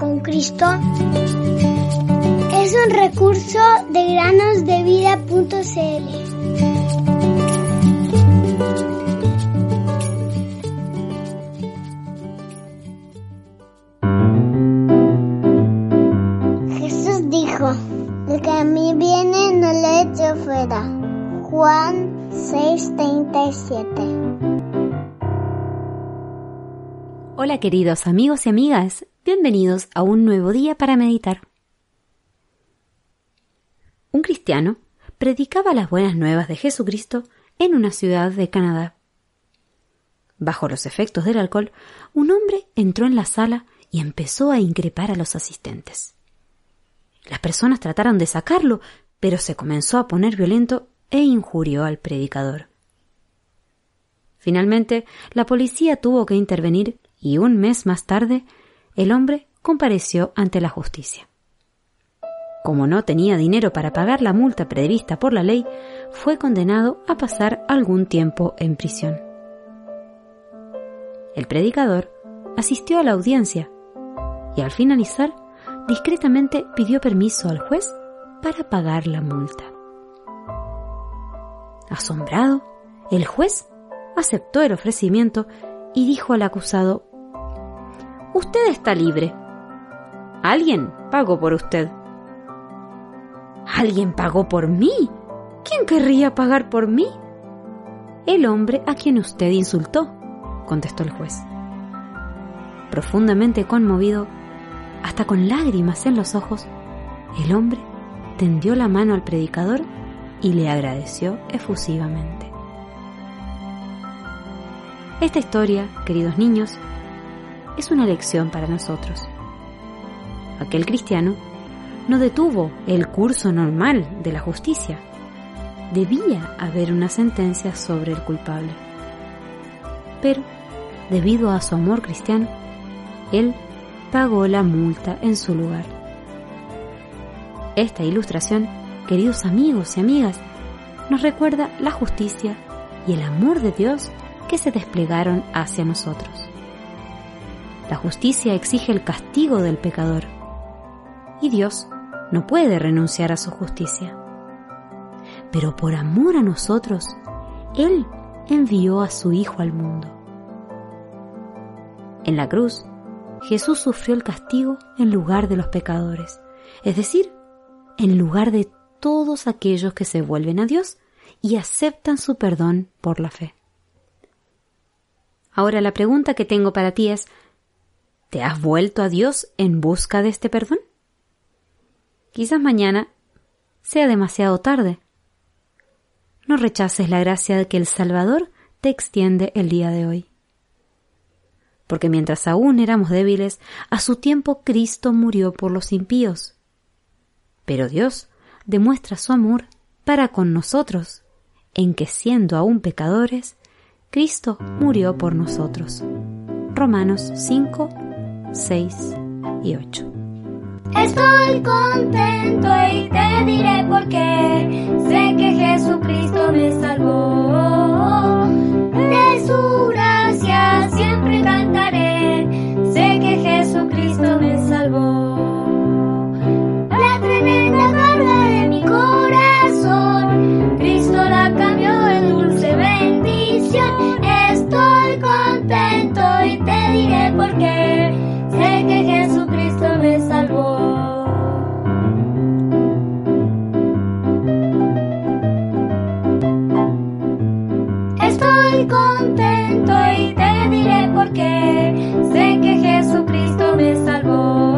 con Cristo es un recurso de granosdevida.cl. Jesús dijo, el que a mí viene no le echo fuera. Juan 6:37 Hola queridos amigos y amigas, bienvenidos a un nuevo día para meditar. Un cristiano predicaba las buenas nuevas de Jesucristo en una ciudad de Canadá. Bajo los efectos del alcohol, un hombre entró en la sala y empezó a increpar a los asistentes. Las personas trataron de sacarlo, pero se comenzó a poner violento e injurió al predicador. Finalmente, la policía tuvo que intervenir y un mes más tarde el hombre compareció ante la justicia. Como no tenía dinero para pagar la multa prevista por la ley, fue condenado a pasar algún tiempo en prisión. El predicador asistió a la audiencia y al finalizar discretamente pidió permiso al juez para pagar la multa. Asombrado, el juez aceptó el ofrecimiento y dijo al acusado Usted está libre. Alguien pagó por usted. ¿Alguien pagó por mí? ¿Quién querría pagar por mí? El hombre a quien usted insultó, contestó el juez. Profundamente conmovido, hasta con lágrimas en los ojos, el hombre tendió la mano al predicador y le agradeció efusivamente. Esta historia, queridos niños, es una lección para nosotros. Aquel cristiano no detuvo el curso normal de la justicia. Debía haber una sentencia sobre el culpable. Pero, debido a su amor cristiano, él pagó la multa en su lugar. Esta ilustración, queridos amigos y amigas, nos recuerda la justicia y el amor de Dios que se desplegaron hacia nosotros. La justicia exige el castigo del pecador y Dios no puede renunciar a su justicia. Pero por amor a nosotros, Él envió a su Hijo al mundo. En la cruz, Jesús sufrió el castigo en lugar de los pecadores, es decir, en lugar de todos aquellos que se vuelven a Dios y aceptan su perdón por la fe. Ahora la pregunta que tengo para ti es, ¿Te has vuelto a Dios en busca de este perdón? Quizás mañana sea demasiado tarde. No rechaces la gracia que el Salvador te extiende el día de hoy. Porque mientras aún éramos débiles, a su tiempo Cristo murió por los impíos. Pero Dios demuestra su amor para con nosotros, en que siendo aún pecadores, Cristo murió por nosotros. Romanos 5, 6 y 8. Estoy contento y te diré por qué. Sé que Jesucristo me salvó. De Estoy contento y te diré por qué. Sé que Jesucristo me salvó.